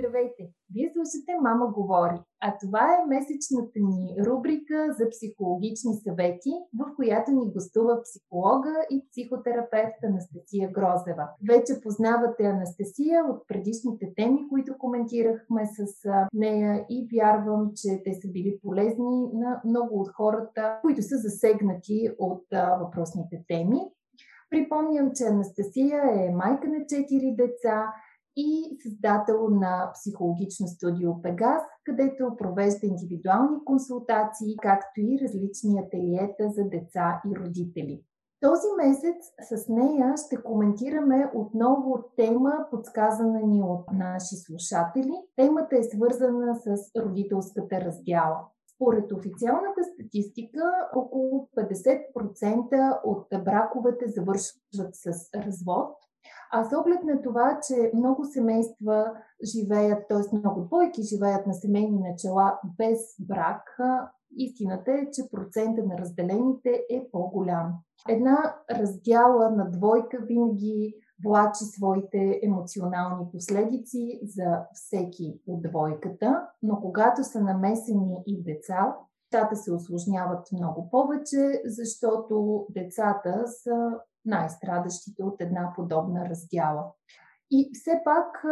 Здравейте! Вие слушате Мама говори, а това е месечната ни рубрика за психологични съвети, в която ни гостува психолога и психотерапевт Анастасия Грозева. Вече познавате Анастасия от предишните теми, които коментирахме с нея и вярвам, че те са били полезни на много от хората, които са засегнати от въпросните теми. Припомням, че Анастасия е майка на 4 деца, и създател на психологично студио Пегас, където провежда индивидуални консултации, както и различни ателиета за деца и родители. Този месец с нея ще коментираме отново тема, подсказана ни от наши слушатели. Темата е свързана с родителската раздяла. Според официалната статистика, около 50% от браковете завършват с развод, а с оглед на това, че много семейства живеят, т.е. много двойки живеят на семейни начала без брак, истината е, че процента на разделените е по-голям. Една раздяла на двойка винаги влачи своите емоционални последици за всеки от двойката, но когато са намесени и деца, нещата се осложняват много повече, защото децата са най-страдащите от една подобна раздяла. И все пак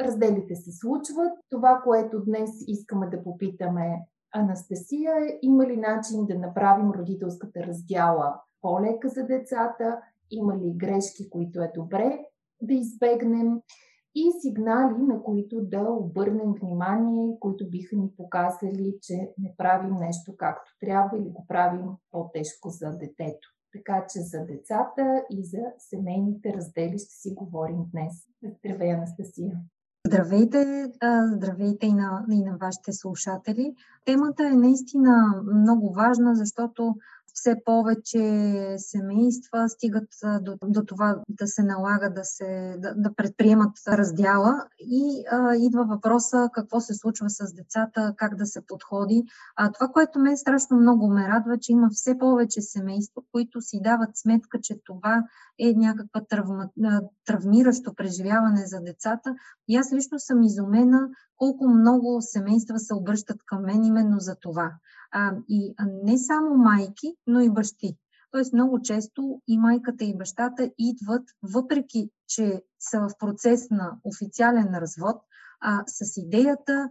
разделите се случват. Това, което днес искаме да попитаме Анастасия е има ли начин да направим родителската раздяла по-лека за децата, има ли грешки, които е добре да избегнем и сигнали, на които да обърнем внимание, които биха ни показали, че не правим нещо както трябва или го правим по-тежко за детето. Така че за децата и за семейните раздели ще си говорим днес. Здравей, Анастасия! Здравейте, здравейте и на, и на вашите слушатели. Темата е наистина много важна, защото все повече семейства стигат до, до това да се налага да, се, да, да предприемат раздяла и а, идва въпроса какво се случва с децата, как да се подходи. А, това, което мен страшно много ме радва, че има все повече семейства, които си дават сметка, че това е някаква травма, травмиращо преживяване за децата. И аз лично съм изумена колко много семейства се обръщат към мен именно за това. А, и не само майки, но и бащи. Тоест много често и майката и бащата идват, въпреки че са в процес на официален развод, а, с идеята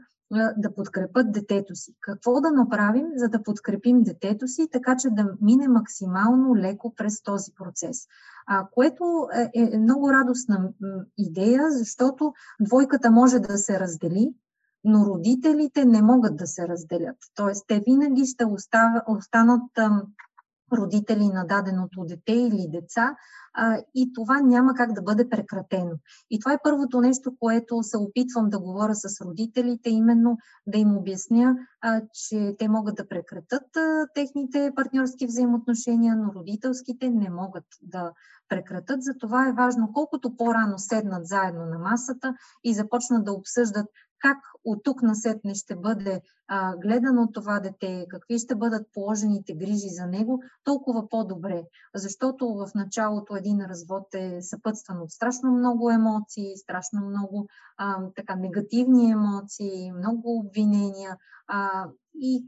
да подкрепят детето си. Какво да направим, за да подкрепим детето си, така че да мине максимално леко през този процес. А, което е, е много радостна идея, защото двойката може да се раздели, но родителите не могат да се разделят. Тоест, те винаги ще останат родители на даденото дете или деца а, и това няма как да бъде прекратено. И това е първото нещо, което се опитвам да говоря с родителите, именно да им обясня, а, че те могат да прекратат а, техните партньорски взаимоотношения, но родителските не могат да прекратат. Затова е важно колкото по-рано седнат заедно на масата и започнат да обсъждат как от тук насетне ще бъде а, гледано това дете, какви ще бъдат положените грижи за него, толкова по-добре. Защото в началото един развод е съпътстван от страшно много емоции, страшно много а, така, негативни емоции, много обвинения. А, и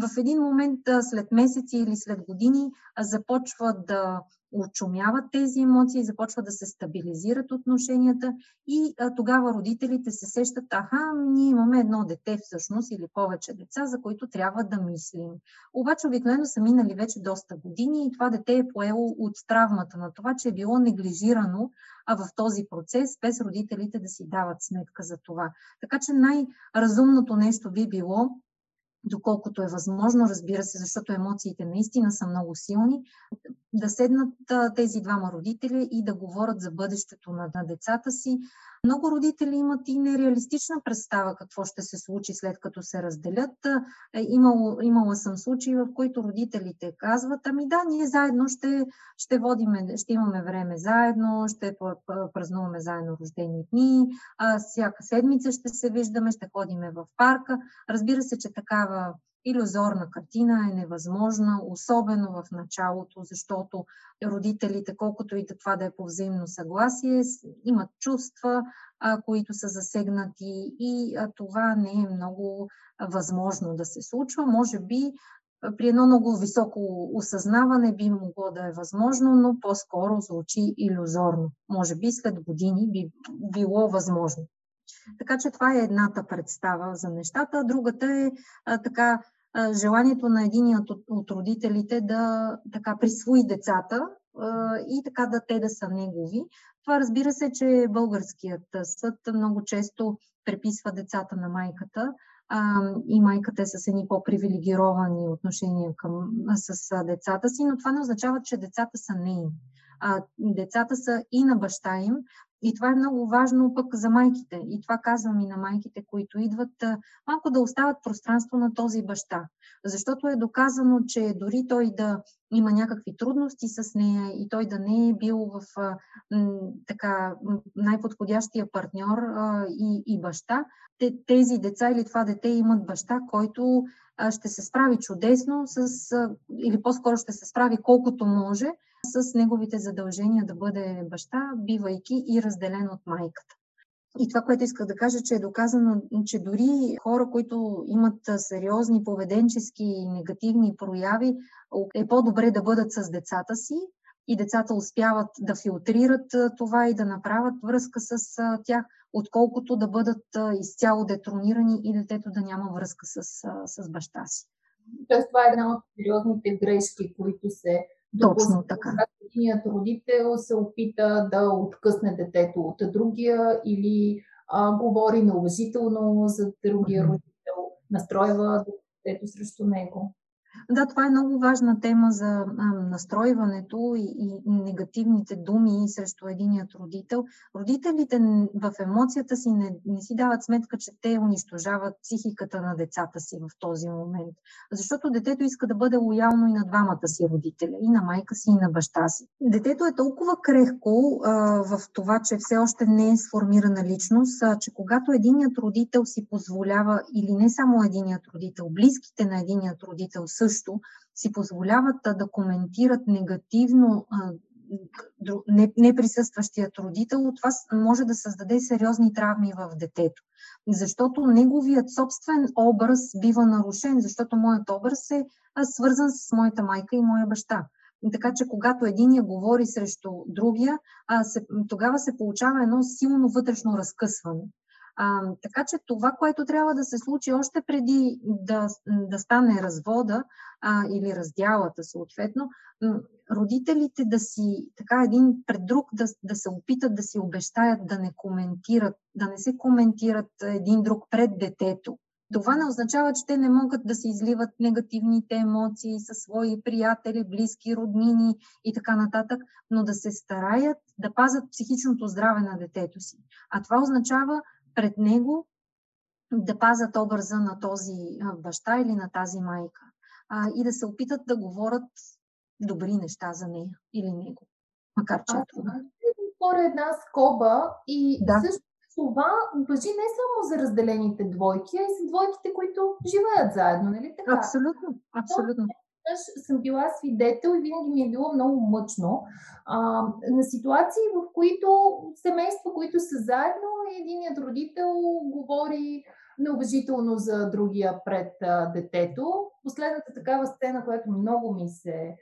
в един момент, след месеци или след години, започват да очумяват тези емоции, започват да се стабилизират отношенията и а, тогава родителите се сещат, аха, ние имаме едно дете всъщност или повече деца, за които трябва да мислим. Обаче обикновено са минали вече доста години и това дете е поело от травмата на това, че е било неглижирано а в този процес, без родителите да си дават сметка за това. Така че най-разумното нещо би било доколкото е възможно, разбира се, защото емоциите наистина са много силни, да седнат тези двама родители и да говорят за бъдещето на, на децата си. Много родители имат и нереалистична представа какво ще се случи след като се разделят. Е, имало, имала съм случаи, в които родителите казват, ами да, ние заедно ще, ще, водиме, ще имаме време заедно, ще празнуваме заедно рождени дни, всяка седмица ще се виждаме, ще ходиме в парка. Разбира се, че такава иллюзорна картина е невъзможна, особено в началото, защото родителите, колкото и това да е по взаимно съгласие, имат чувства, които са засегнати и това не е много възможно да се случва. Може би при едно много високо осъзнаване би могло да е възможно, но по-скоро звучи иллюзорно. Може би след години би било възможно. Така че това е едната представа за нещата. Другата е а, така желанието на единият от, родителите да така присвои децата и така да те да са негови. Това разбира се, че българският съд много често преписва децата на майката и майката е с едни по-привилегировани отношения към, с децата си, но това не означава, че децата са нейни. Децата са и на баща им, и това е много важно пък за майките. И това казвам и на майките, които идват, малко да остават пространство на този баща. Защото е доказано, че дори той да има някакви трудности с нея и той да не е бил в така най-подходящия партньор и, и баща, те, тези деца или това дете имат баща, който ще се справи чудесно с, или по-скоро ще се справи колкото може с неговите задължения да бъде баща, бивайки и разделен от майката. И това, което исках да кажа, че е доказано, че дори хора, които имат сериозни поведенчески и негативни прояви, е по-добре да бъдат с децата си и децата успяват да филтрират това и да направят връзка с тях, отколкото да бъдат изцяло детронирани и детето да няма връзка с, с баща си. Тоест, това е една от сериозните грешки, които се точно така. Единият родител се опита да откъсне детето от другия или а, говори неуважително за другия родител, настройва детето срещу него. Да, това е много важна тема за настройването и, и негативните думи срещу единият родител. Родителите в емоцията си не, не си дават сметка, че те унищожават психиката на децата си в този момент. Защото детето иска да бъде лоялно и на двамата си родителя, и на майка си, и на баща си. Детето е толкова крехко а, в това, че все още не е сформирана личност, а, че когато единият родител си позволява, или не само единият родител, близките на единият родител също, също си позволяват да коментират негативно неприсъстващият родител, това може да създаде сериозни травми в детето. Защото неговият собствен образ бива нарушен, защото моят образ е свързан с моята майка и моя баща. Така че, когато единия говори срещу другия, тогава се получава едно силно вътрешно разкъсване. А, така че това, което трябва да се случи още преди да, да стане развода а, или раздялата съответно, родителите да си така един пред друг да, да се опитат да си обещаят да не коментират, да не се коментират един друг пред детето. Това не означава, че те не могат да се изливат негативните емоции със свои приятели, близки, роднини и така нататък, но да се стараят да пазят психичното здраве на детето си. А това означава пред него да пазят образа на този баща или на тази майка а, и да се опитат да говорят добри неща за нея или него, макар че е трудно. Отворя една скоба и да. също това въжи не само за разделените двойки, а и за двойките, които живеят заедно, нали така? Абсолютно, абсолютно веднъж съм била свидетел и винаги ми е било много мъчно а, на ситуации, в които семейства, които са заедно, единият родител говори неуважително за другия пред а, детето. Последната такава сцена, която много ми се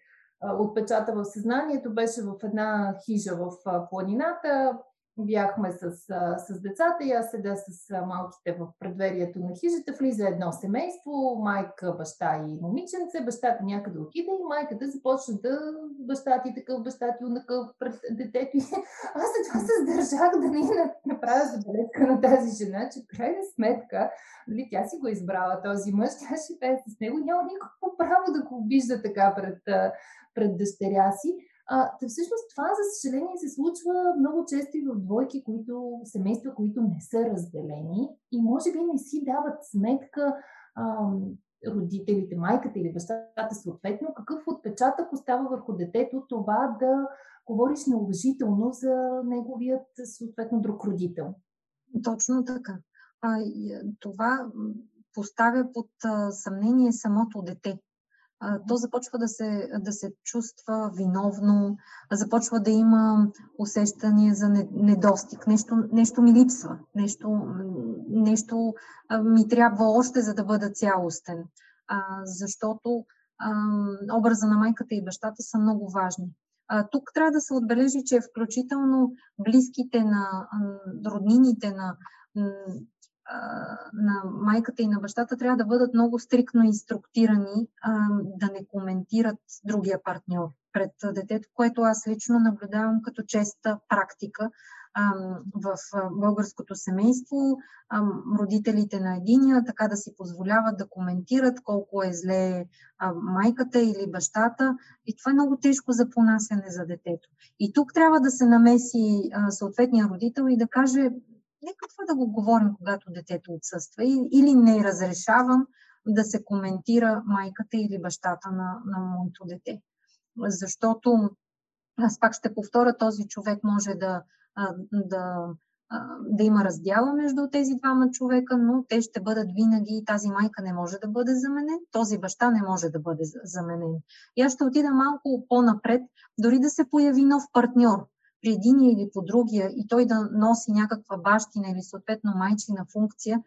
отпечата в съзнанието, беше в една хижа в планината. Бяхме с, с децата и аз седя с малките в предверието на хижата, влиза едно семейство, майка, баща и момиченце, бащата някъде отиде и майката започна да баща ти такъв, баща ти унакъв пред детето. Аз след това се сдържах да не направя забележка на тази жена, че крайна сметка, дали тя си го избрала този мъж, тя ще с него, няма никакво право да го обижда така пред, пред дъщеря си. А, да всъщност това, за съжаление, се случва много често и в двойки, които, семейства, които не са разделени и може би не си дават сметка а, родителите, майката или бащата съответно, какъв отпечатък остава върху детето това да говориш неуважително за неговият съответно друг родител. Точно така. А, това поставя под съмнение самото дете то започва да се, да се чувства виновно, започва да има усещане за недостиг. Нещо, нещо ми липсва, нещо, нещо ми трябва още, за да бъда цялостен. А, защото а, образа на майката и бащата са много важни. А, тук трябва да се отбележи, че включително близките на роднините на на майката и на бащата трябва да бъдат много стрикно инструктирани да не коментират другия партньор пред детето, което аз лично наблюдавам като честа практика в българското семейство. Родителите на единия така да си позволяват да коментират колко е зле майката или бащата. И това е много тежко за понасяне за детето. И тук трябва да се намеси съответния родител и да каже нека това да го говорим, когато детето отсъства. Или не разрешавам да се коментира майката или бащата на, на моето дете. Защото, аз пак ще повторя, този човек може да, да, да има раздяла между тези двама човека, но те ще бъдат винаги, тази майка не може да бъде заменен, този баща не може да бъде заменен. И аз ще отида малко по-напред, дори да се появи нов партньор, при единия или по другия и той да носи някаква бащина или съответно майчина функция,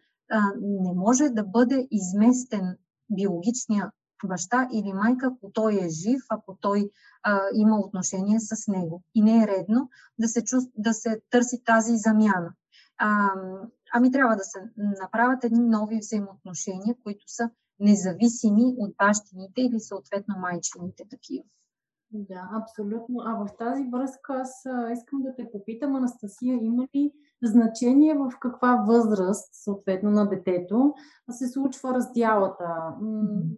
не може да бъде изместен биологичния баща или майка, ако той е жив, ако той а, има отношение с него. И не е редно да се, чувств, да се търси тази замяна. А, ами трябва да се направят едни нови взаимоотношения, които са независими от бащините или съответно майчините такива. Да, абсолютно. А в тази връзка аз искам да те попитам, Анастасия, има ли значение в каква възраст, съответно на детето, се случва раздялата?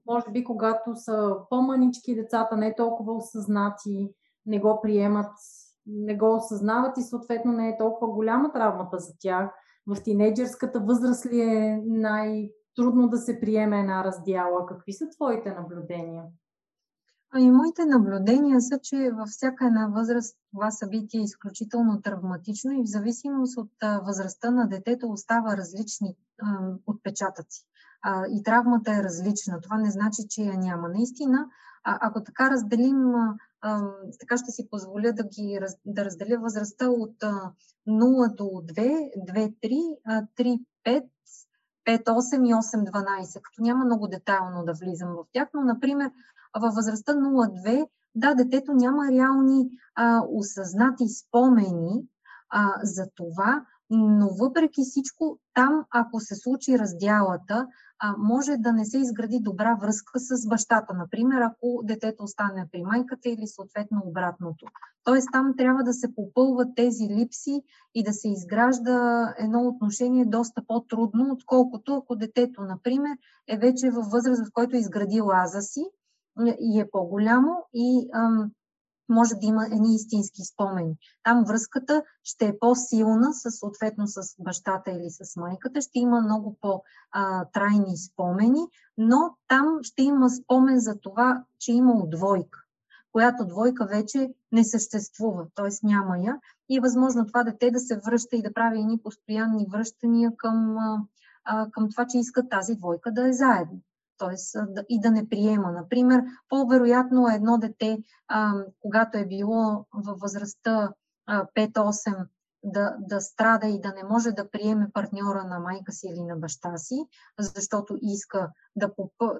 може би, когато са по-манички децата, не толкова осъзнати, не го приемат, не го осъзнават и съответно не е толкова голяма травмата за тях. В тинейджерската възраст ли е най-трудно да се приеме една раздяла? Какви са твоите наблюдения? И моите наблюдения са, че във всяка една възраст това събитие е изключително травматично и в зависимост от възрастта на детето остава различни отпечатъци. И травмата е различна. Това не значи, че я няма. Наистина, ако така разделим, така ще си позволя да, ги, да разделя възрастта от а, 0 до 2, 2, 3, 3, 5, 5, 8 и 8, 12, като няма много детайлно да влизам в тях, но, например, във възрастта 0-2, да, детето няма реални а, осъзнати спомени а, за това, но въпреки всичко, там, ако се случи раздялата, а, може да не се изгради добра връзка с бащата, например, ако детето остане при майката или съответно обратното. Тоест там трябва да се попълват тези липси и да се изгражда едно отношение доста по-трудно, отколкото ако детето, например, е вече във възраст, в който е изградил аза си, и е по-голямо и ам, може да има едни истински спомени. Там връзката ще е по-силна, с, съответно с бащата или с майката, ще има много по-трайни спомени, но там ще има спомен за това, че има двойка, която двойка вече не съществува, т.е. няма я и е възможно това дете да се връща и да прави едни постоянни връщания към, към това, че иска тази двойка да е заедно т.е. и да не приема. Например, по-вероятно едно дете, когато е било във възрастта 5-8 да, да страда и да не може да приеме партньора на майка си или на баща си, защото иска да,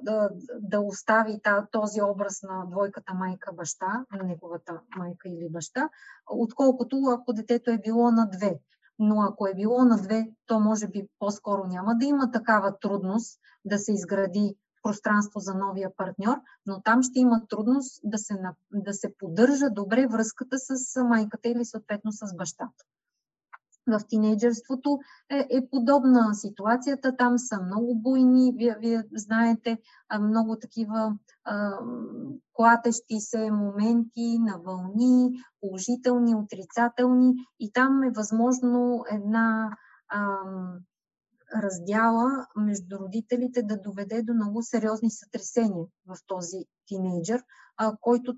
да, да остави този образ на двойката майка-баща, на неговата майка или баща, отколкото ако детето е било на две. Но ако е било на две, то може би по-скоро няма да има такава трудност да се изгради пространство за новия партньор, но там ще има трудност да се, да се поддържа добре връзката с майката или съответно с бащата в тинейджерството е, е подобна ситуацията. Там са много буйни, вие, вие знаете, много такива а, клатещи се моменти на вълни, положителни, отрицателни и там е възможно една а, раздяла между родителите да доведе до много сериозни сътресения в този тинейджър, а, който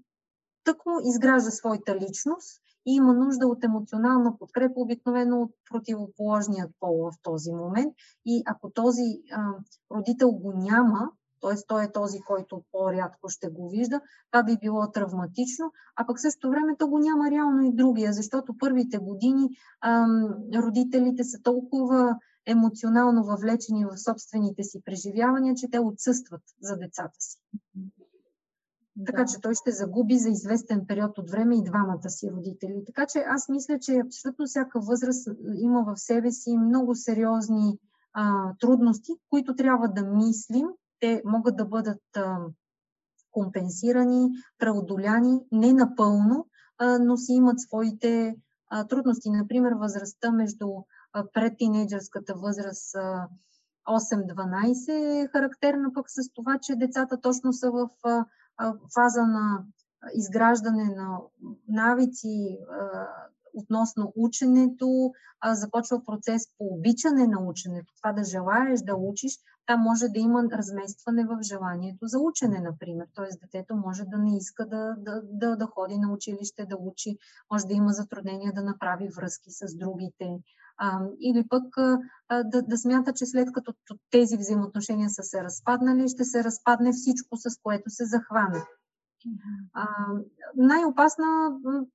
тъкмо изгражда своята личност и има нужда от емоционална подкрепа, обикновено от противоположният пол в този момент. И ако този а, родител го няма, т.е. той е този, който по-рядко ще го вижда, това би било травматично, а пък също време то го няма реално и другия, защото първите години а, родителите са толкова емоционално въвлечени в собствените си преживявания, че те отсъстват за децата си. Така че той ще загуби за известен период от време и двамата си родители. Така че аз мисля, че абсолютно всяка възраст има в себе си много сериозни а, трудности, които трябва да мислим. Те могат да бъдат а, компенсирани, преодоляни, не напълно, а, но си имат своите а, трудности. Например, възрастта между предтинейджърската възраст 8-12 е характерна пък с това, че децата точно са в фаза на изграждане на навици относно ученето, започва процес по обичане на ученето, това да желаеш да учиш, там може да има разместване в желанието за учене, например. Т.е. детето може да не иска да, да, да, да ходи на училище, да учи, може да има затруднения да направи връзки с другите. А, или пък а, да, да смята, че след като тези взаимоотношения са се разпаднали, ще се разпадне всичко, с което се захване. А, най-опасна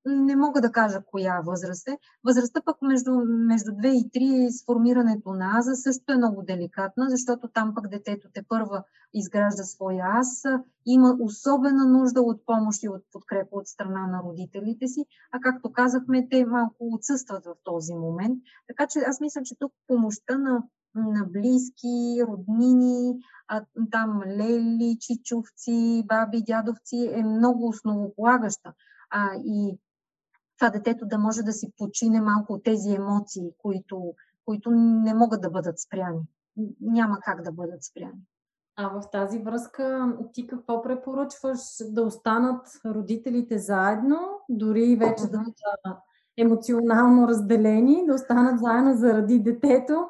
не мога да кажа коя възраст е. Възрастта пък между, между 2 и 3 е сформирането на аза също е много деликатна, защото там пък детето те първа изгражда своя аз, има особена нужда от помощ и от подкрепа от страна на родителите си, а както казахме, те малко отсъстват в този момент. Така че аз мисля, че тук помощта на на близки, роднини, а, там лели, чичовци, баби, дядовци е много основополагаща. А, и това детето да може да си почине малко от тези емоции, които, които не могат да бъдат спряни. Няма как да бъдат спряни. А в тази връзка ти какво препоръчваш да останат родителите заедно, дори вече да са емоционално разделени, да останат заедно заради детето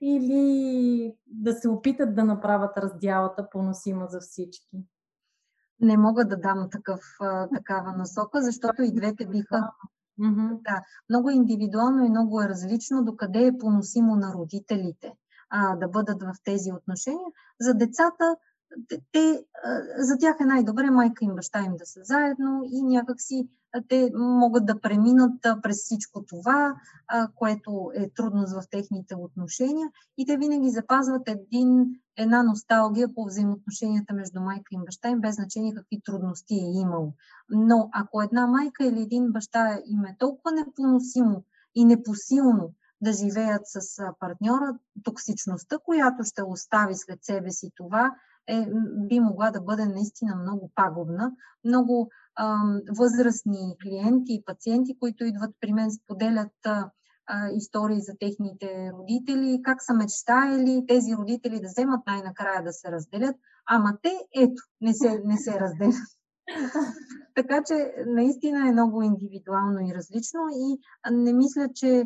или да се опитат да направят раздялата поносима за всички? Не мога да дам такъв, такава насока, защото и двете биха. Mm-hmm. Да, много индивидуално и много е различно докъде е поносимо на родителите а, да бъдат в тези отношения. За децата те, за тях е най-добре майка им, баща им да са заедно и някакси те могат да преминат през всичко това, което е трудност в техните отношения и те винаги запазват един, една носталгия по взаимоотношенията между майка и баща им, без значение какви трудности е имало. Но ако една майка или един баща им е толкова непоносимо и непосилно да живеят с партньора, токсичността, която ще остави след себе си това, е, би могла да бъде наистина много пагубна. Много възрастни клиенти и пациенти, които идват при мен, споделят истории за техните родители, как са мечтаели тези родители да вземат най-накрая да се разделят, ама те, ето, не се, не се разделят. така че наистина е много индивидуално и различно и не мисля, че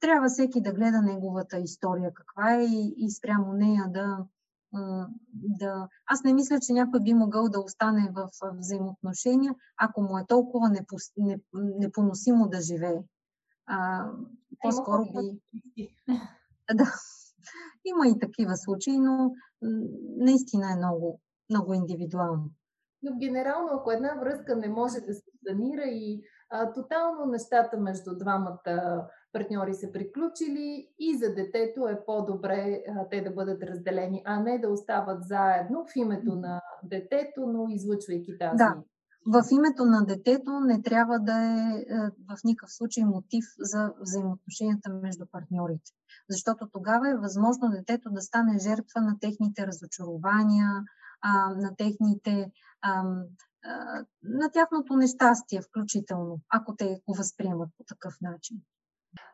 трябва всеки да гледа неговата история каква е и, и спрямо нея да, да... Аз не мисля, че някой би могъл да остане в взаимоотношения, ако му е толкова непос... непоносимо да живее. А, по-скоро би... Да. Има и такива случаи, но наистина е много, много индивидуално. Но генерално, ако една връзка не може да се санира и а, тотално нещата между двамата партньори са приключили и за детето е по-добре а, те да бъдат разделени, а не да остават заедно в името на детето, но излъчвайки тази. Да. В името на детето не трябва да е, е в никакъв случай мотив за взаимоотношенията между партньорите. Защото тогава е възможно детето да стане жертва на техните разочарования, на техните на тяхното нещастие включително, ако те го възприемат по такъв начин.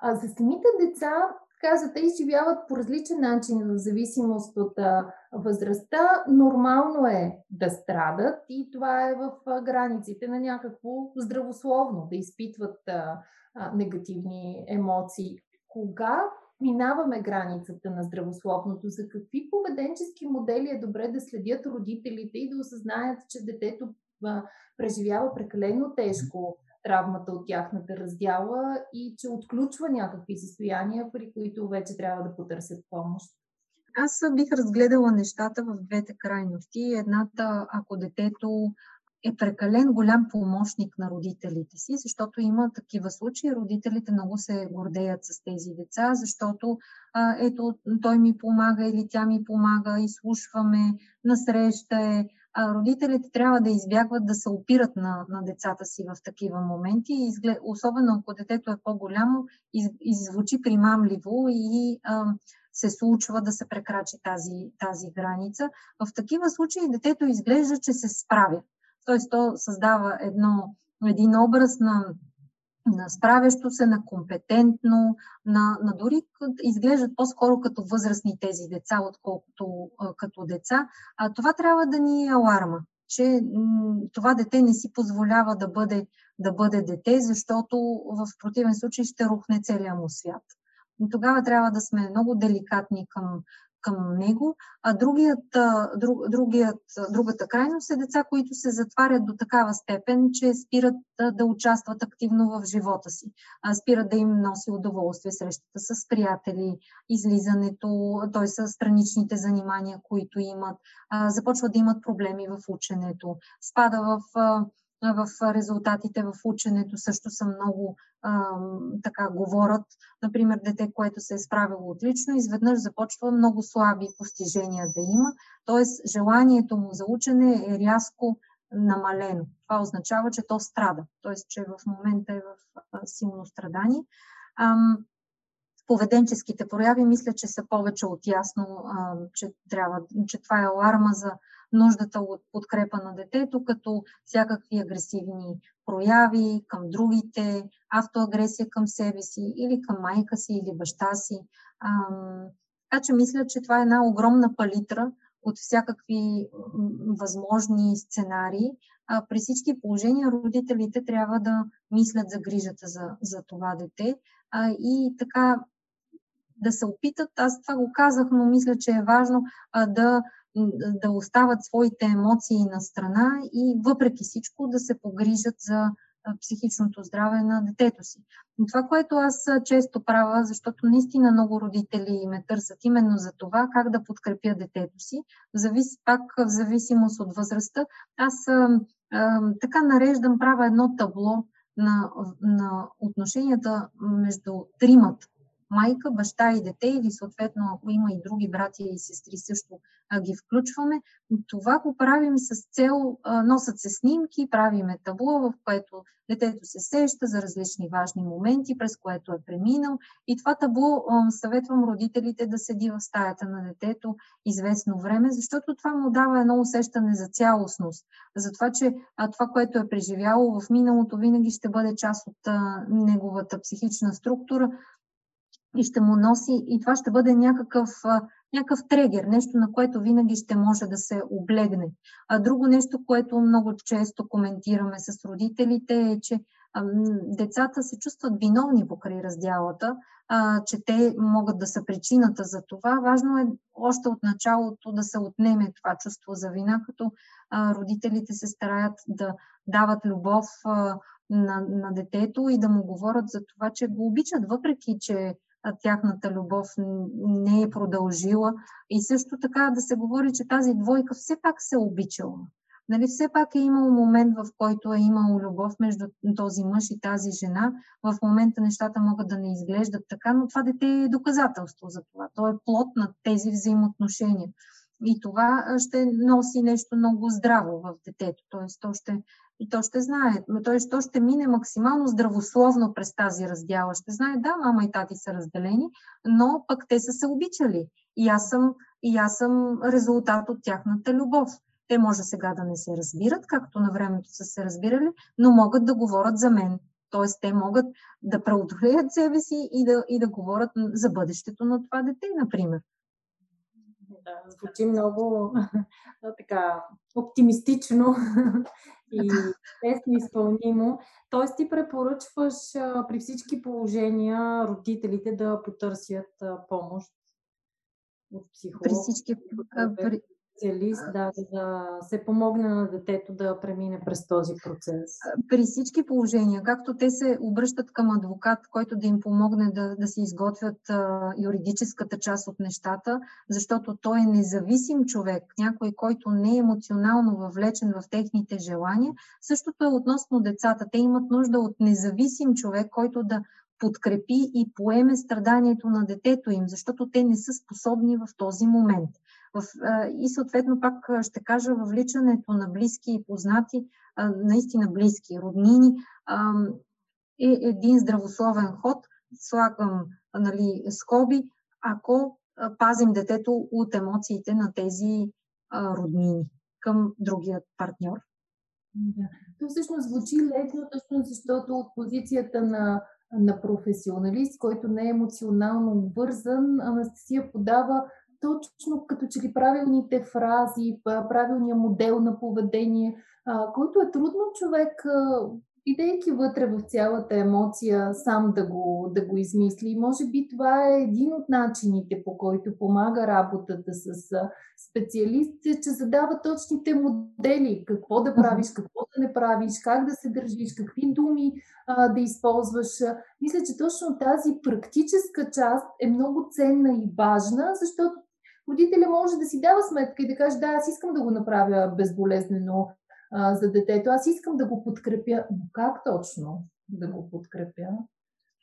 А за самите деца, каза, те изживяват по различен начин в зависимост от а, възрастта. Нормално е да страдат и това е в границите на някакво здравословно, да изпитват негативни емоции. Кога минаваме границата на здравословното, за какви поведенчески модели е добре да следят родителите и да осъзнаят, че детето преживява прекалено тежко травмата от тяхната раздяла и че отключва някакви състояния, при които вече трябва да потърсят помощ. Аз бих разгледала нещата в двете крайности. Едната, ако детето е прекален голям помощник на родителите си, защото има такива случаи. Родителите много се гордеят с тези деца, защото а, ето той ми помага или тя ми помага, изслушваме, насреща е. А, родителите трябва да избягват да се опират на, на децата си в такива моменти, изглед, особено ако детето е по-голямо, из, иззвучи примамливо и а, се случва да се прекрачи тази, тази граница. В такива случаи детето изглежда, че се справя т.е. то създава едно, един образ на, на справящо се, на компетентно, на, на дори изглеждат по-скоро като възрастни тези деца, отколкото като деца. А това трябва да ни е аларма, че това дете не си позволява да бъде, да бъде дете, защото в противен случай ще рухне целият му свят. И тогава трябва да сме много деликатни към, към него, а другият, друг, другият, другата крайност е деца, които се затварят до такава степен, че спират да, участват активно в живота си, спират да им носи удоволствие срещата с приятели, излизането, т.е. с страничните занимания, които имат, започват да имат проблеми в ученето, спада в в резултатите в ученето също са много а, така говорят. Например, дете, което се е справило отлично, изведнъж започва много слаби постижения да има, т.е. желанието му за учене е рязко намалено. Това означава, че то страда, т.е. че в момента е в силно страдание. Поведенческите прояви мисля, че са повече от ясно, а, че, трябва, че това е аларма за нуждата от подкрепа на детето, като всякакви агресивни прояви към другите, автоагресия към себе си или към майка си или баща си. така че мисля, че това е една огромна палитра от всякакви възможни сценарии. А, при всички положения родителите трябва да мислят за грижата за, за това дете а, и така да се опитат, аз това го казах, но мисля, че е важно а, да да остават своите емоции на страна и въпреки всичко да се погрижат за психичното здраве на детето си. Но това, което аз често правя, защото наистина много родители ме търсят именно за това, как да подкрепя детето си, завис, пак в зависимост от възрастта, аз а, а, така нареждам, правя едно табло на, на отношенията между тримата майка, баща и дете или съответно ако има и други братя и сестри също а, ги включваме. Това го правим с цел, а, носят се снимки, правиме табло, в което детето се сеща за различни важни моменти, през което е преминал. И това табло а, съветвам родителите да седи в стаята на детето известно време, защото това му дава едно усещане за цялостност. За това, че а, това, което е преживяло в миналото, винаги ще бъде част от а, неговата психична структура, и ще му носи, и това ще бъде някакъв, някакъв трегер, нещо на което винаги ще може да се облегне. А друго нещо, което много често коментираме с родителите е, че децата се чувстват виновни покрай раздялата, а, че те могат да са причината за това. Важно е още от началото да се отнеме това чувство за вина, като а, родителите се стараят да дават любов а, на, на детето и да му говорят за това, че го обичат, въпреки че тяхната любов не е продължила. И също така да се говори, че тази двойка все пак се е обичала. Нали, все пак е имал момент, в който е имало любов между този мъж и тази жена. В момента нещата могат да не изглеждат така, но това дете е доказателство за това. То е плод на тези взаимоотношения. И това ще носи нещо много здраво в детето. Тоест, то ще, и то ще знае, т.е. то ще мине максимално здравословно през тази раздяла. Ще знае, да, мама и тати са разделени, но пък те са се обичали. И аз съм, и аз съм резултат от тяхната любов. Те може сега да не се разбират, както на времето са се разбирали, но могат да говорят за мен. Тоест, те могат да преодолеят себе си и да, и да говорят за бъдещето на това дете, например. Да, звучи много така оптимистично и лесно изпълнимо. Тоест ти препоръчваш при всички положения родителите да потърсят помощ от психолог. При всички, при, специалист, да, да се помогне на детето да премине през този процес? При всички положения, както те се обръщат към адвокат, който да им помогне да, да се изготвят а, юридическата част от нещата, защото той е независим човек, някой, който не е емоционално въвлечен в техните желания. Същото е относно децата. Те имат нужда от независим човек, който да подкрепи и поеме страданието на детето им, защото те не са способни в този момент. И съответно пак ще кажа, въвличането на близки и познати, наистина близки, роднини, е един здравословен ход. Слагам нали, скоби, ако пазим детето от емоциите на тези роднини към другият партньор. Да. То всъщност звучи лесно, точно защото от позицията на, на професионалист, който не е емоционално обвързан, Анастасия подава точно като че ли правилните фрази, правилния модел на поведение, който е трудно човек, идейки вътре в цялата емоция, сам да го, да го измисли. И може би това е един от начините, по който помага работата с специалист, че задава точните модели, какво да правиш, какво да не правиш, как да се държиш, какви думи а, да използваш. Мисля, че точно тази практическа част е много ценна и важна, защото родителя може да си дава сметка и да каже, да, аз искам да го направя безболезнено а, за детето, аз искам да го подкрепя, но как точно да го подкрепя?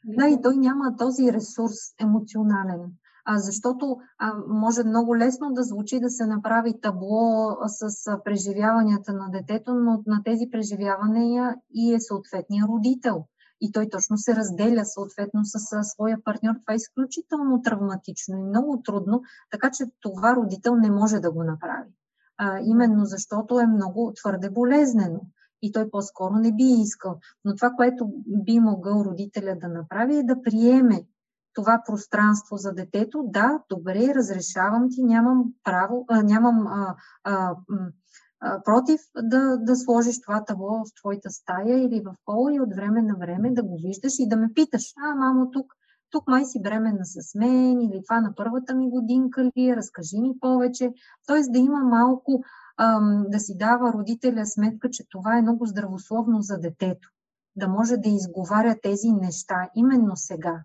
Да, и той няма този ресурс емоционален. А, защото а, може много лесно да звучи да се направи табло с а, преживяванията на детето, но на тези преживявания и е съответния родител и той точно се разделя съответно с своя партньор. Това е изключително травматично и много трудно, така че това родител не може да го направи. А, именно защото е много твърде болезнено и той по-скоро не би искал. Но това, което би могъл родителя да направи е да приеме това пространство за детето. Да, добре, разрешавам ти, нямам право, а, нямам а, а, против да, да сложиш това табло в твоята стая или в пола и от време на време да го виждаш и да ме питаш, а, мамо, тук, тук май си бременна с мен или това на първата ми годинка ли, е, разкажи ми повече. Тоест да има малко, ам, да си дава родителя сметка, че това е много здравословно за детето. Да може да изговаря тези неща именно сега.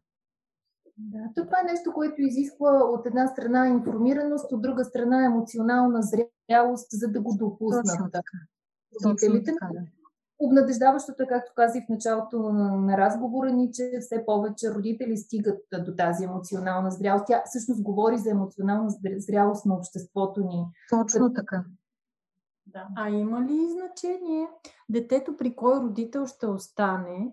Да, това е нещо, което изисква от една страна информираност, от друга страна емоционална зрялост, за да го допуснат родителите. Обнадеждаващото е, както казах в началото на, на разговора ни, че все повече родители стигат до тази емоционална зрялост. Тя всъщност говори за емоционална зрялост на обществото ни. Точно така. Да. А има ли значение детето при кой родител ще остане?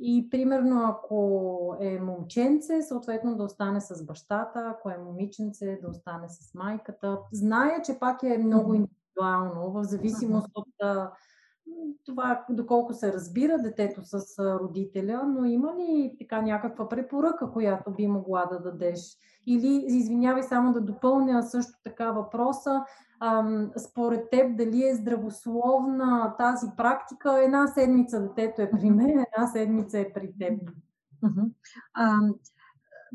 И примерно, ако е момченце, съответно да остане с бащата, ако е момиченце, да остане с майката. Зная, че пак е много индивидуално, в зависимост от това доколко се разбира детето с родителя, но има ли така някаква препоръка, която би могла да дадеш? Или, извинявай, само да допълня също така въпроса, според теб дали е здравословна тази практика? Една седмица детето е при мен, една седмица е при теб.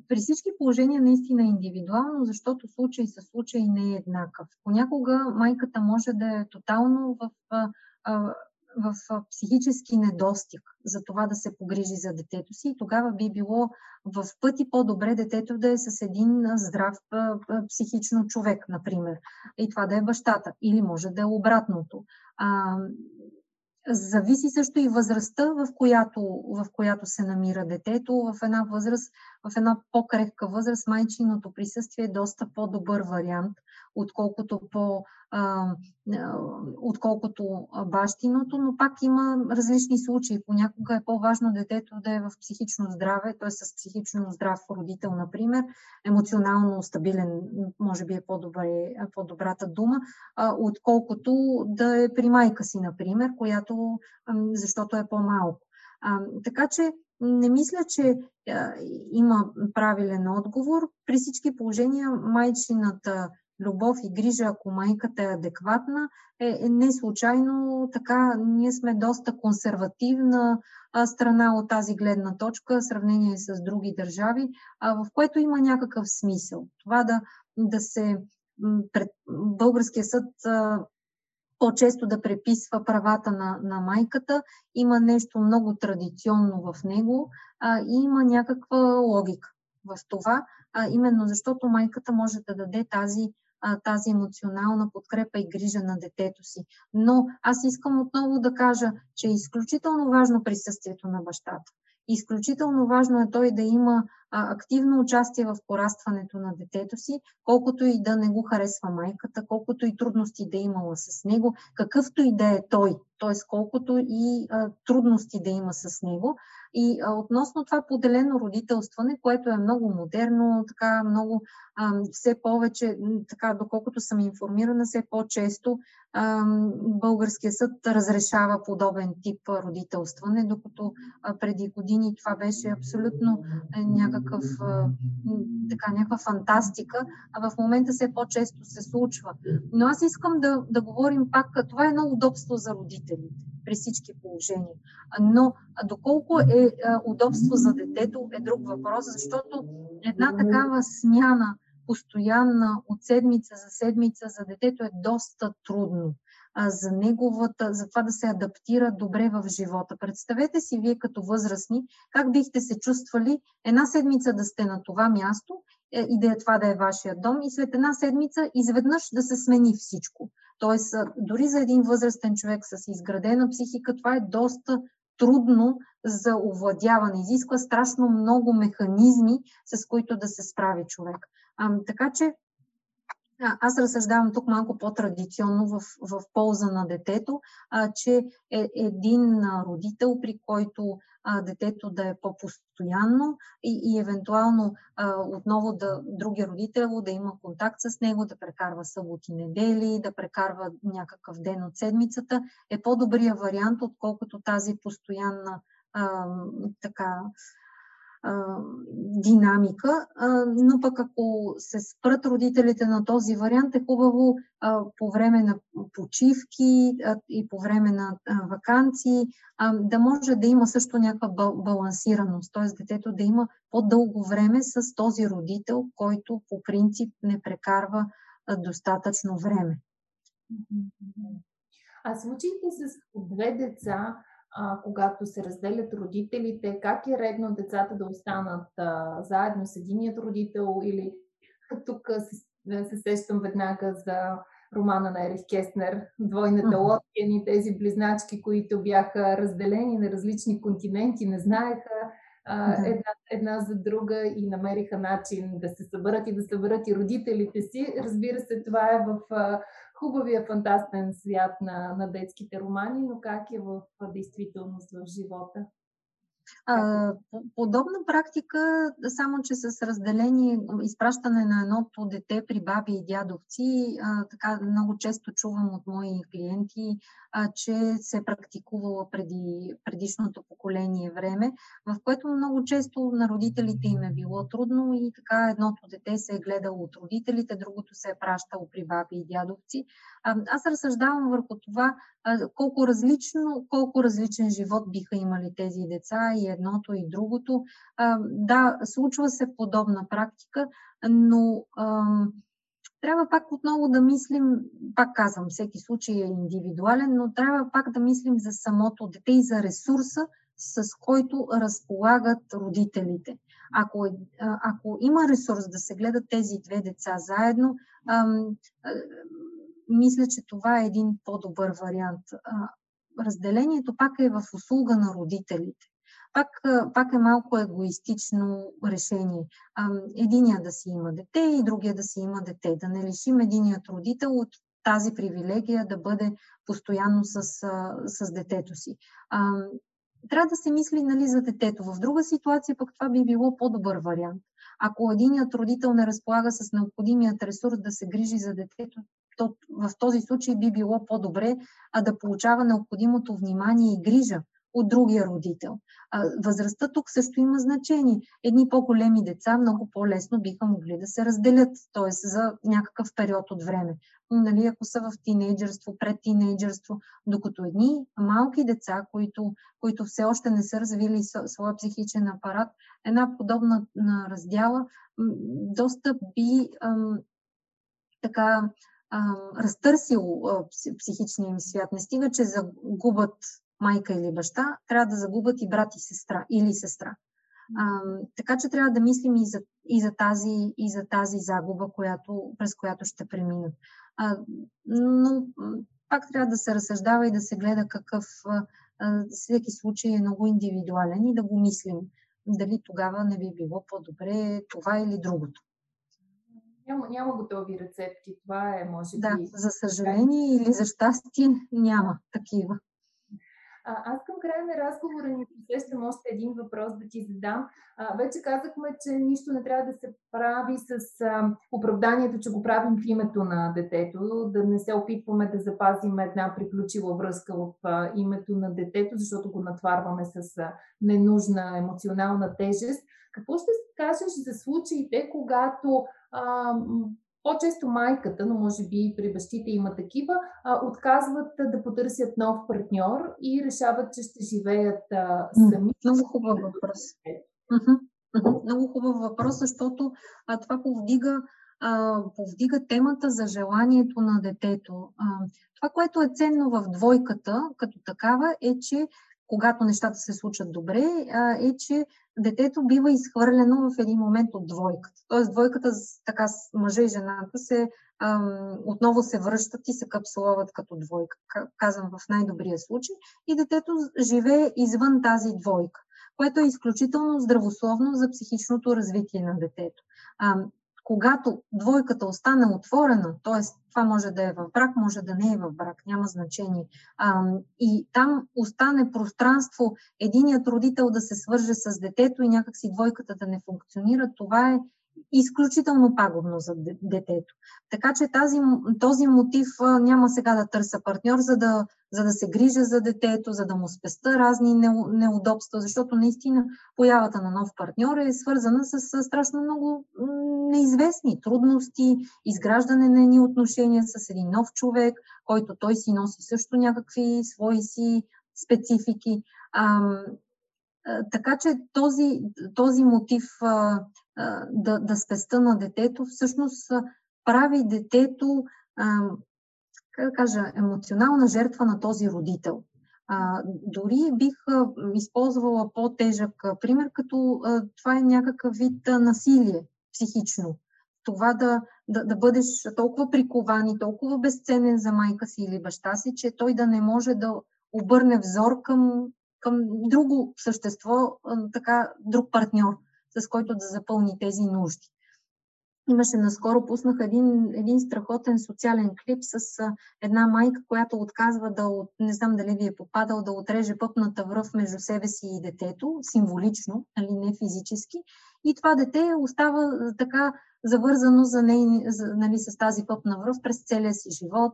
При всички положения наистина е индивидуално, защото случай със случай не е еднакъв. Понякога майката може да е тотално в в психически недостиг за това да се погрижи за детето си, тогава би било в пъти по-добре детето да е с един здрав психично човек, например. И това да е бащата. Или може да е обратното. А, Зависи също и възрастта, в която, в която се намира детето. В една възраст, в една по-крехка възраст, майчиното присъствие е доста по-добър вариант, отколкото по а, отколкото бащиното, но пак има различни случаи. Понякога е по-важно детето да е в психично здраве, т.е. с психично здрав родител, например, емоционално стабилен, може би е по-добре, по-добрата дума, а, отколкото да е при майка си, например, която, защото е по-малко. А, така че не мисля, че а, има правилен отговор. При всички положения майчината любов и грижа, ако майката е адекватна, е, е не случайно така. Ние сме доста консервативна страна от тази гледна точка, в сравнение с други държави, а, в което има някакъв смисъл. Това да, да се пред българския съд а, по-често да преписва правата на, на майката, има нещо много традиционно в него а, и има някаква логика в това, а, именно защото майката може да даде тази а, тази емоционална подкрепа и грижа на детето си. Но аз искам отново да кажа, че е изключително важно присъствието на бащата. Изключително важно е той да има а, активно участие в порастването на детето си, колкото и да не го харесва майката, колкото и трудности да е имала с него, какъвто и да е той, т.е. колкото и а, трудности да има с него. И а, относно това поделено родителстване, което е много модерно, така много а, все повече, така доколкото съм информирана, все по-често а, българския съд разрешава подобен тип родителстване, докато а, преди години това беше абсолютно е, някакъв, така, някаква фантастика, а в момента все по-често се случва. Но аз искам да, да говорим пак, това е едно удобство за родителите при всички положения. Но доколко е удобство за детето е друг въпрос, защото една такава смяна постоянна от седмица за седмица за детето е доста трудно за неговата, за това да се адаптира добре в живота. Представете си вие като възрастни, как бихте се чувствали една седмица да сте на това място е, и да е това да е вашия дом и след една седмица изведнъж да се смени всичко. Тоест, дори за един възрастен човек с изградена психика, това е доста трудно за овладяване. Изисква страшно много механизми, с които да се справи човек. А, така че аз разсъждавам тук малко по-традиционно в, в полза на детето, а, че е един родител, при който а, детето да е по-постоянно и, и евентуално а, отново да, другия родител да има контакт с него, да прекарва съботи, недели, да прекарва някакъв ден от седмицата, е по-добрия вариант, отколкото тази постоянна а, така динамика, но пък ако се спрат родителите на този вариант, е хубаво по време на почивки и по време на вакансии да може да има също някаква балансираност, т.е. детето да има по-дълго време с този родител, който по принцип не прекарва достатъчно време. А случаите с две деца, а, когато се разделят родителите, как е редно децата да останат а, заедно с единият родител или тук се, се сещам веднага за романа на Ерих Кеснер, Двойната uh-huh. лодка, ни тези близначки, които бяха разделени на различни континенти, не знаеха а, uh-huh. една, една за друга и намериха начин да се съберат и да съберат и родителите си. Разбира се, това е в а, хубавия фантастен свят на, на детските романи, но как е в действителност в живота? Подобна практика, само че с разделение, изпращане на едното дете при баби и дядовци, така много често чувам от мои клиенти, че се е практикувала преди предишното поколение време, в което много често на родителите им е било трудно и така едното дете се е гледало от родителите, другото се е пращало при баби и дядовци. Аз разсъждавам върху това колко различно, колко различен живот биха имали тези деца и едното и другото. Да, случва се подобна практика, но трябва пак отново да мислим, пак казвам, всеки случай е индивидуален, но трябва пак да мислим за самото дете и за ресурса, с който разполагат родителите. Ако, е, ако има ресурс да се гледат тези две деца заедно, мисля, че това е един по-добър вариант. Разделението пак е в услуга на родителите. Пак, пак е малко егоистично решение. Единия да си има дете и другия да си има дете. Да не лишим единият родител от тази привилегия да бъде постоянно с, с детето си. Трябва да се мисли нали, за детето. В друга ситуация пък това би било по-добър вариант. Ако единият родител не разполага с необходимият ресурс да се грижи за детето, то в този случай би било по-добре а да получава необходимото внимание и грижа от другия родител. Възрастта тук също има значение. Едни по-големи деца много по-лесно биха могли да се разделят, т.е. за някакъв период от време. Нали, ако са в тинейджърство, пред тинейджърство, докато едни малки деца, които, които все още не са развили своя психичен апарат, една подобна раздяла доста би ам, така ам, разтърсил психичния им свят. Не стига, че загубят майка или баща, трябва да загубят и брат и сестра или сестра. А, така че трябва да мислим и за, и за, тази, и за тази загуба, която, през която ще преминат. А, но пак трябва да се разсъждава и да се гледа какъв а, всеки случай е много индивидуален и да го мислим. Дали тогава не би било по-добре това или другото. Няма, няма готови рецепти. Това е, може би. Да, за съжаление или за щастие няма такива. А, аз към края на разговора ни посещам още един въпрос да ти задам. А, вече казахме, че нищо не трябва да се прави с а, оправданието, че го правим в името на детето, да не се опитваме да запазим една приключила връзка в а, името на детето, защото го натварваме с а, ненужна емоционална тежест. Какво ще кажеш за случаите, когато а, по-често майката, но може би при бащите има такива, а, отказват да потърсят нов партньор и решават, че ще живеят а, сами. Много хубав въпрос. Много хубав въпрос, защото а, това повдига, а, повдига темата за желанието на детето. А, това, което е ценно в двойката като такава, е, че когато нещата се случат добре, е, че детето бива изхвърлено в един момент от двойката. Тоест двойката, така мъжа и жената се отново се връщат и се капсуловат като двойка, казвам в най-добрия случай, и детето живее извън тази двойка, което е изключително здравословно за психичното развитие на детето когато двойката остане отворена, т.е. това може да е в брак, може да не е в брак, няма значение, и там остане пространство единият родител да се свърже с детето и някакси двойката да не функционира, това е изключително пагубно за детето. Така че тази, този мотив няма сега да търся партньор, за да, за да се грижа за детето, за да му спеста разни неудобства, защото наистина появата на нов партньор е свързана с, страшно много неизвестни трудности, изграждане на едни отношения с един нов човек, който той си носи също някакви свои си специфики. А, така че този, този мотив а, да, да спеста на детето, всъщност прави детето, как да кажа, емоционална жертва на този родител. Дори бих използвала по-тежък пример, като това е някакъв вид насилие психично. Това да, да, да бъдеш толкова прикован и толкова безценен за майка си или баща си, че той да не може да обърне взор към, към друго същество, така, друг партньор с който да запълни тези нужди. Имаше наскоро, пуснах един, един страхотен социален клип с една майка, която отказва да, от, не знам дали ви е попадал, да отреже пъпната връв между себе си и детето, символично, нали, не физически. И това дете остава така завързано за ней, за, нали, с тази пъпна връв през целия си живот.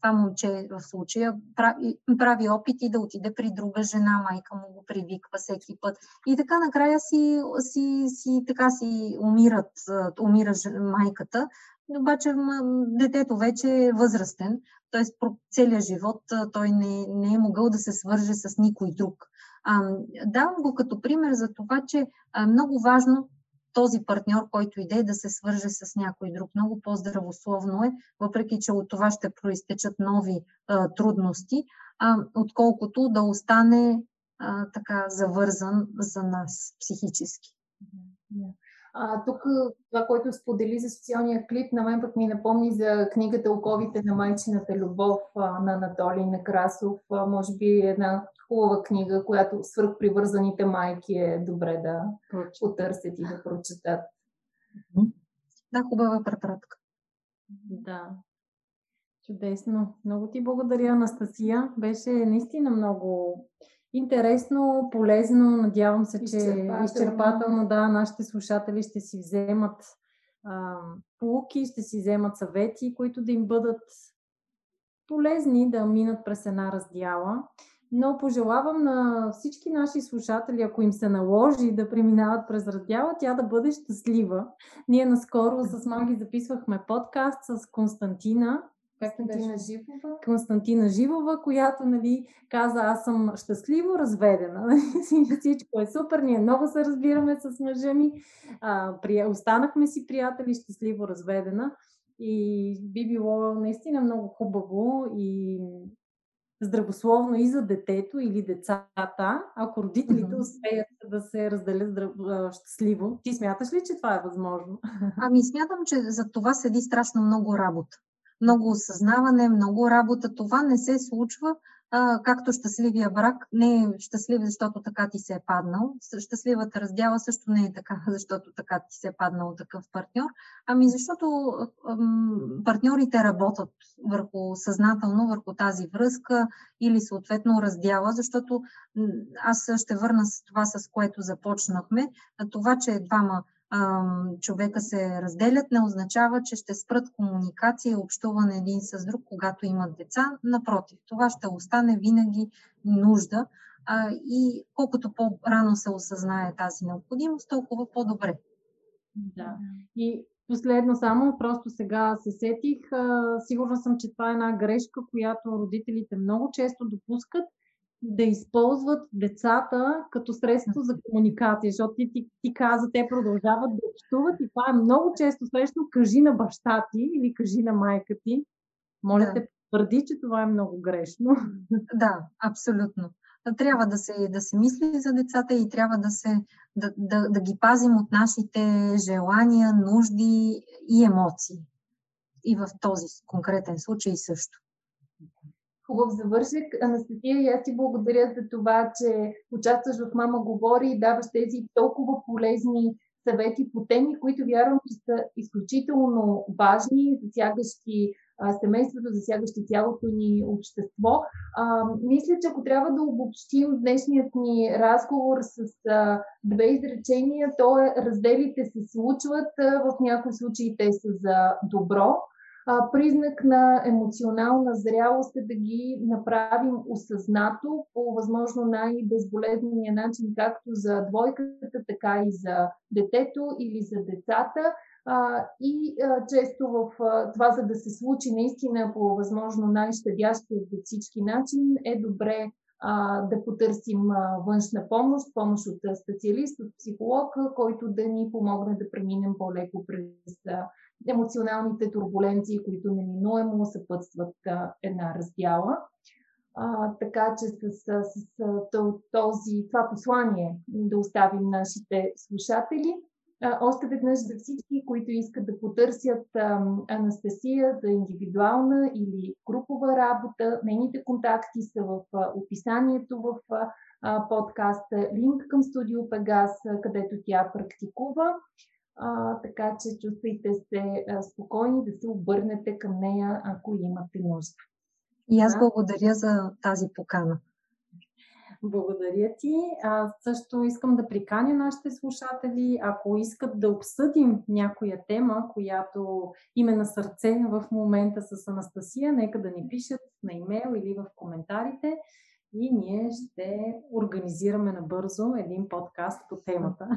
Това момче в случая прави, прави опити да отиде при друга жена, майка му го привиква всеки път. И така накрая си, си, си, така си умират, умира майката, обаче детето вече е възрастен, т.е. целият живот той не, не е могъл да се свърже с никой друг. давам го като пример за това, че е много важно този партньор, който иде да се свърже с някой друг. Много по-здравословно е, въпреки че от това ще проистечат нови а, трудности, а, отколкото да остане а, така завързан за нас психически. А, тук това, което сподели за социалния клип, на мен пък ми напомни за книгата Оковите на майчината любов а, на Анатолий Некрасов. А, може би е една хубава книга, която свърхпривързаните майки е добре да потърсят и да прочетат. Да, хубава препратка. Да. Чудесно. Много ти благодаря, Анастасия. Беше наистина много интересно, полезно. Надявам се, че изчерпателно, изчерпателно да, нашите слушатели ще си вземат а, полуки, ще си вземат съвети, които да им бъдат полезни да минат през една раздяла. Но пожелавам на всички наши слушатели, ако им се наложи да преминават през раздяла, тя да бъде щастлива. Ние наскоро с Маги записвахме подкаст с Константина, Константина Живова. Константина Живова, която нали, каза, аз съм щастливо разведена. Всичко е супер, ние много се разбираме с мъжа ми. А, при... Останахме си приятели, щастливо разведена. И би било наистина много хубаво и здравословно и за детето или децата, ако родителите mm-hmm. успеят да се разделят здрав... щастливо. Ти смяташ ли, че това е възможно? Ами смятам, че за това седи страшно много работа много осъзнаване, много работа. Това не се случва, а, както щастливия брак не е щастлив, защото така ти се е паднал. Щастливата раздяла също не е така, защото така ти се е паднал такъв партньор. Ами защото ам, партньорите работят върху съзнателно, върху тази връзка или съответно раздяла, защото аз ще върна с това, с което започнахме. Това, че двама човека се разделят, не означава, че ще спрат комуникация и общуване един с друг, когато имат деца. Напротив, това ще остане винаги нужда а, и колкото по-рано се осъзнае тази необходимост, толкова по-добре. Да. И последно само, просто сега се сетих, сигурна съм, че това е една грешка, която родителите много често допускат да използват децата като средство за комуникация, защото ти, ти, ти каза, те продължават да общуват и това е много често срещно. Кажи на баща ти или кажи на майка ти. Моля да. те, твърди, че това е много грешно. Да, абсолютно. Трябва да се, да се мисли за децата и трябва да, се, да, да, да ги пазим от нашите желания, нужди и емоции. И в този конкретен случай също хубав завършек. Анастасия, и аз ти благодаря за това, че участваш в Мама говори и даваш тези толкова полезни съвети по теми, които вярвам, че са изключително важни, засягащи семейството, засягащи цялото ни общество. А, мисля, че ако трябва да обобщим днешният ни разговор с а, две изречения, то е разделите се случват, а, в някои случаи те са за добро, а, признак на емоционална зрялост е да ги направим осъзнато по възможно най-безболезнения начин, както за двойката, така и за детето или за децата. А, и а, често в а, това, за да се случи наистина по възможно най-щадящия за всички начин, е добре а, да потърсим а, външна помощ, помощ от специалист, от психолог, който да ни помогне да преминем по-леко през а, емоционалните турбуленции, които неминуемо съпътстват една раздяла. А, така че с, с, с този, това послание да оставим нашите слушатели. А, още веднъж за всички, които искат да потърсят а, Анастасия за индивидуална или групова работа, нейните контакти са в а, описанието в а, подкаста, линк към Студио Пегас, където тя практикува а, така че чувствайте се а, спокойни да се обърнете към нея, ако имате нужда. И аз благодаря за тази покана. Благодаря ти. А, също искам да приканя нашите слушатели, ако искат да обсъдим някоя тема, която им е на сърце в момента с Анастасия, нека да ни пишат на имейл или в коментарите и ние ще организираме набързо един подкаст по темата.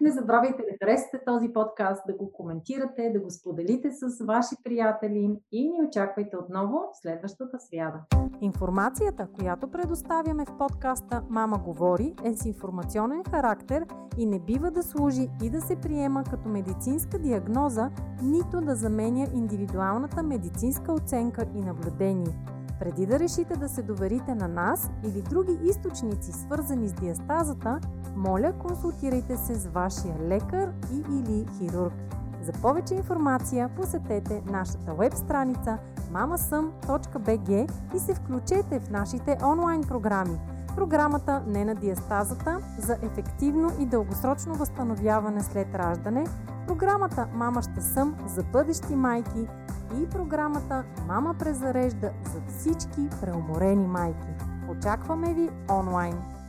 Не забравяйте да харесате този подкаст, да го коментирате, да го споделите с ваши приятели и ни очаквайте отново следващата сряда. Информацията, която предоставяме в подкаста Мама говори е с информационен характер и не бива да служи и да се приема като медицинска диагноза, нито да заменя индивидуалната медицинска оценка и наблюдение. Преди да решите да се доверите на нас или други източници, свързани с диастазата, моля консултирайте се с вашия лекар и или хирург. За повече информация посетете нашата веб страница mamasum.bg и се включете в нашите онлайн програми. Програмата Не на диастазата за ефективно и дългосрочно възстановяване след раждане, програмата Мама ще съм за бъдещи майки и програмата Мама презарежда за всички преуморени майки. Очакваме ви онлайн!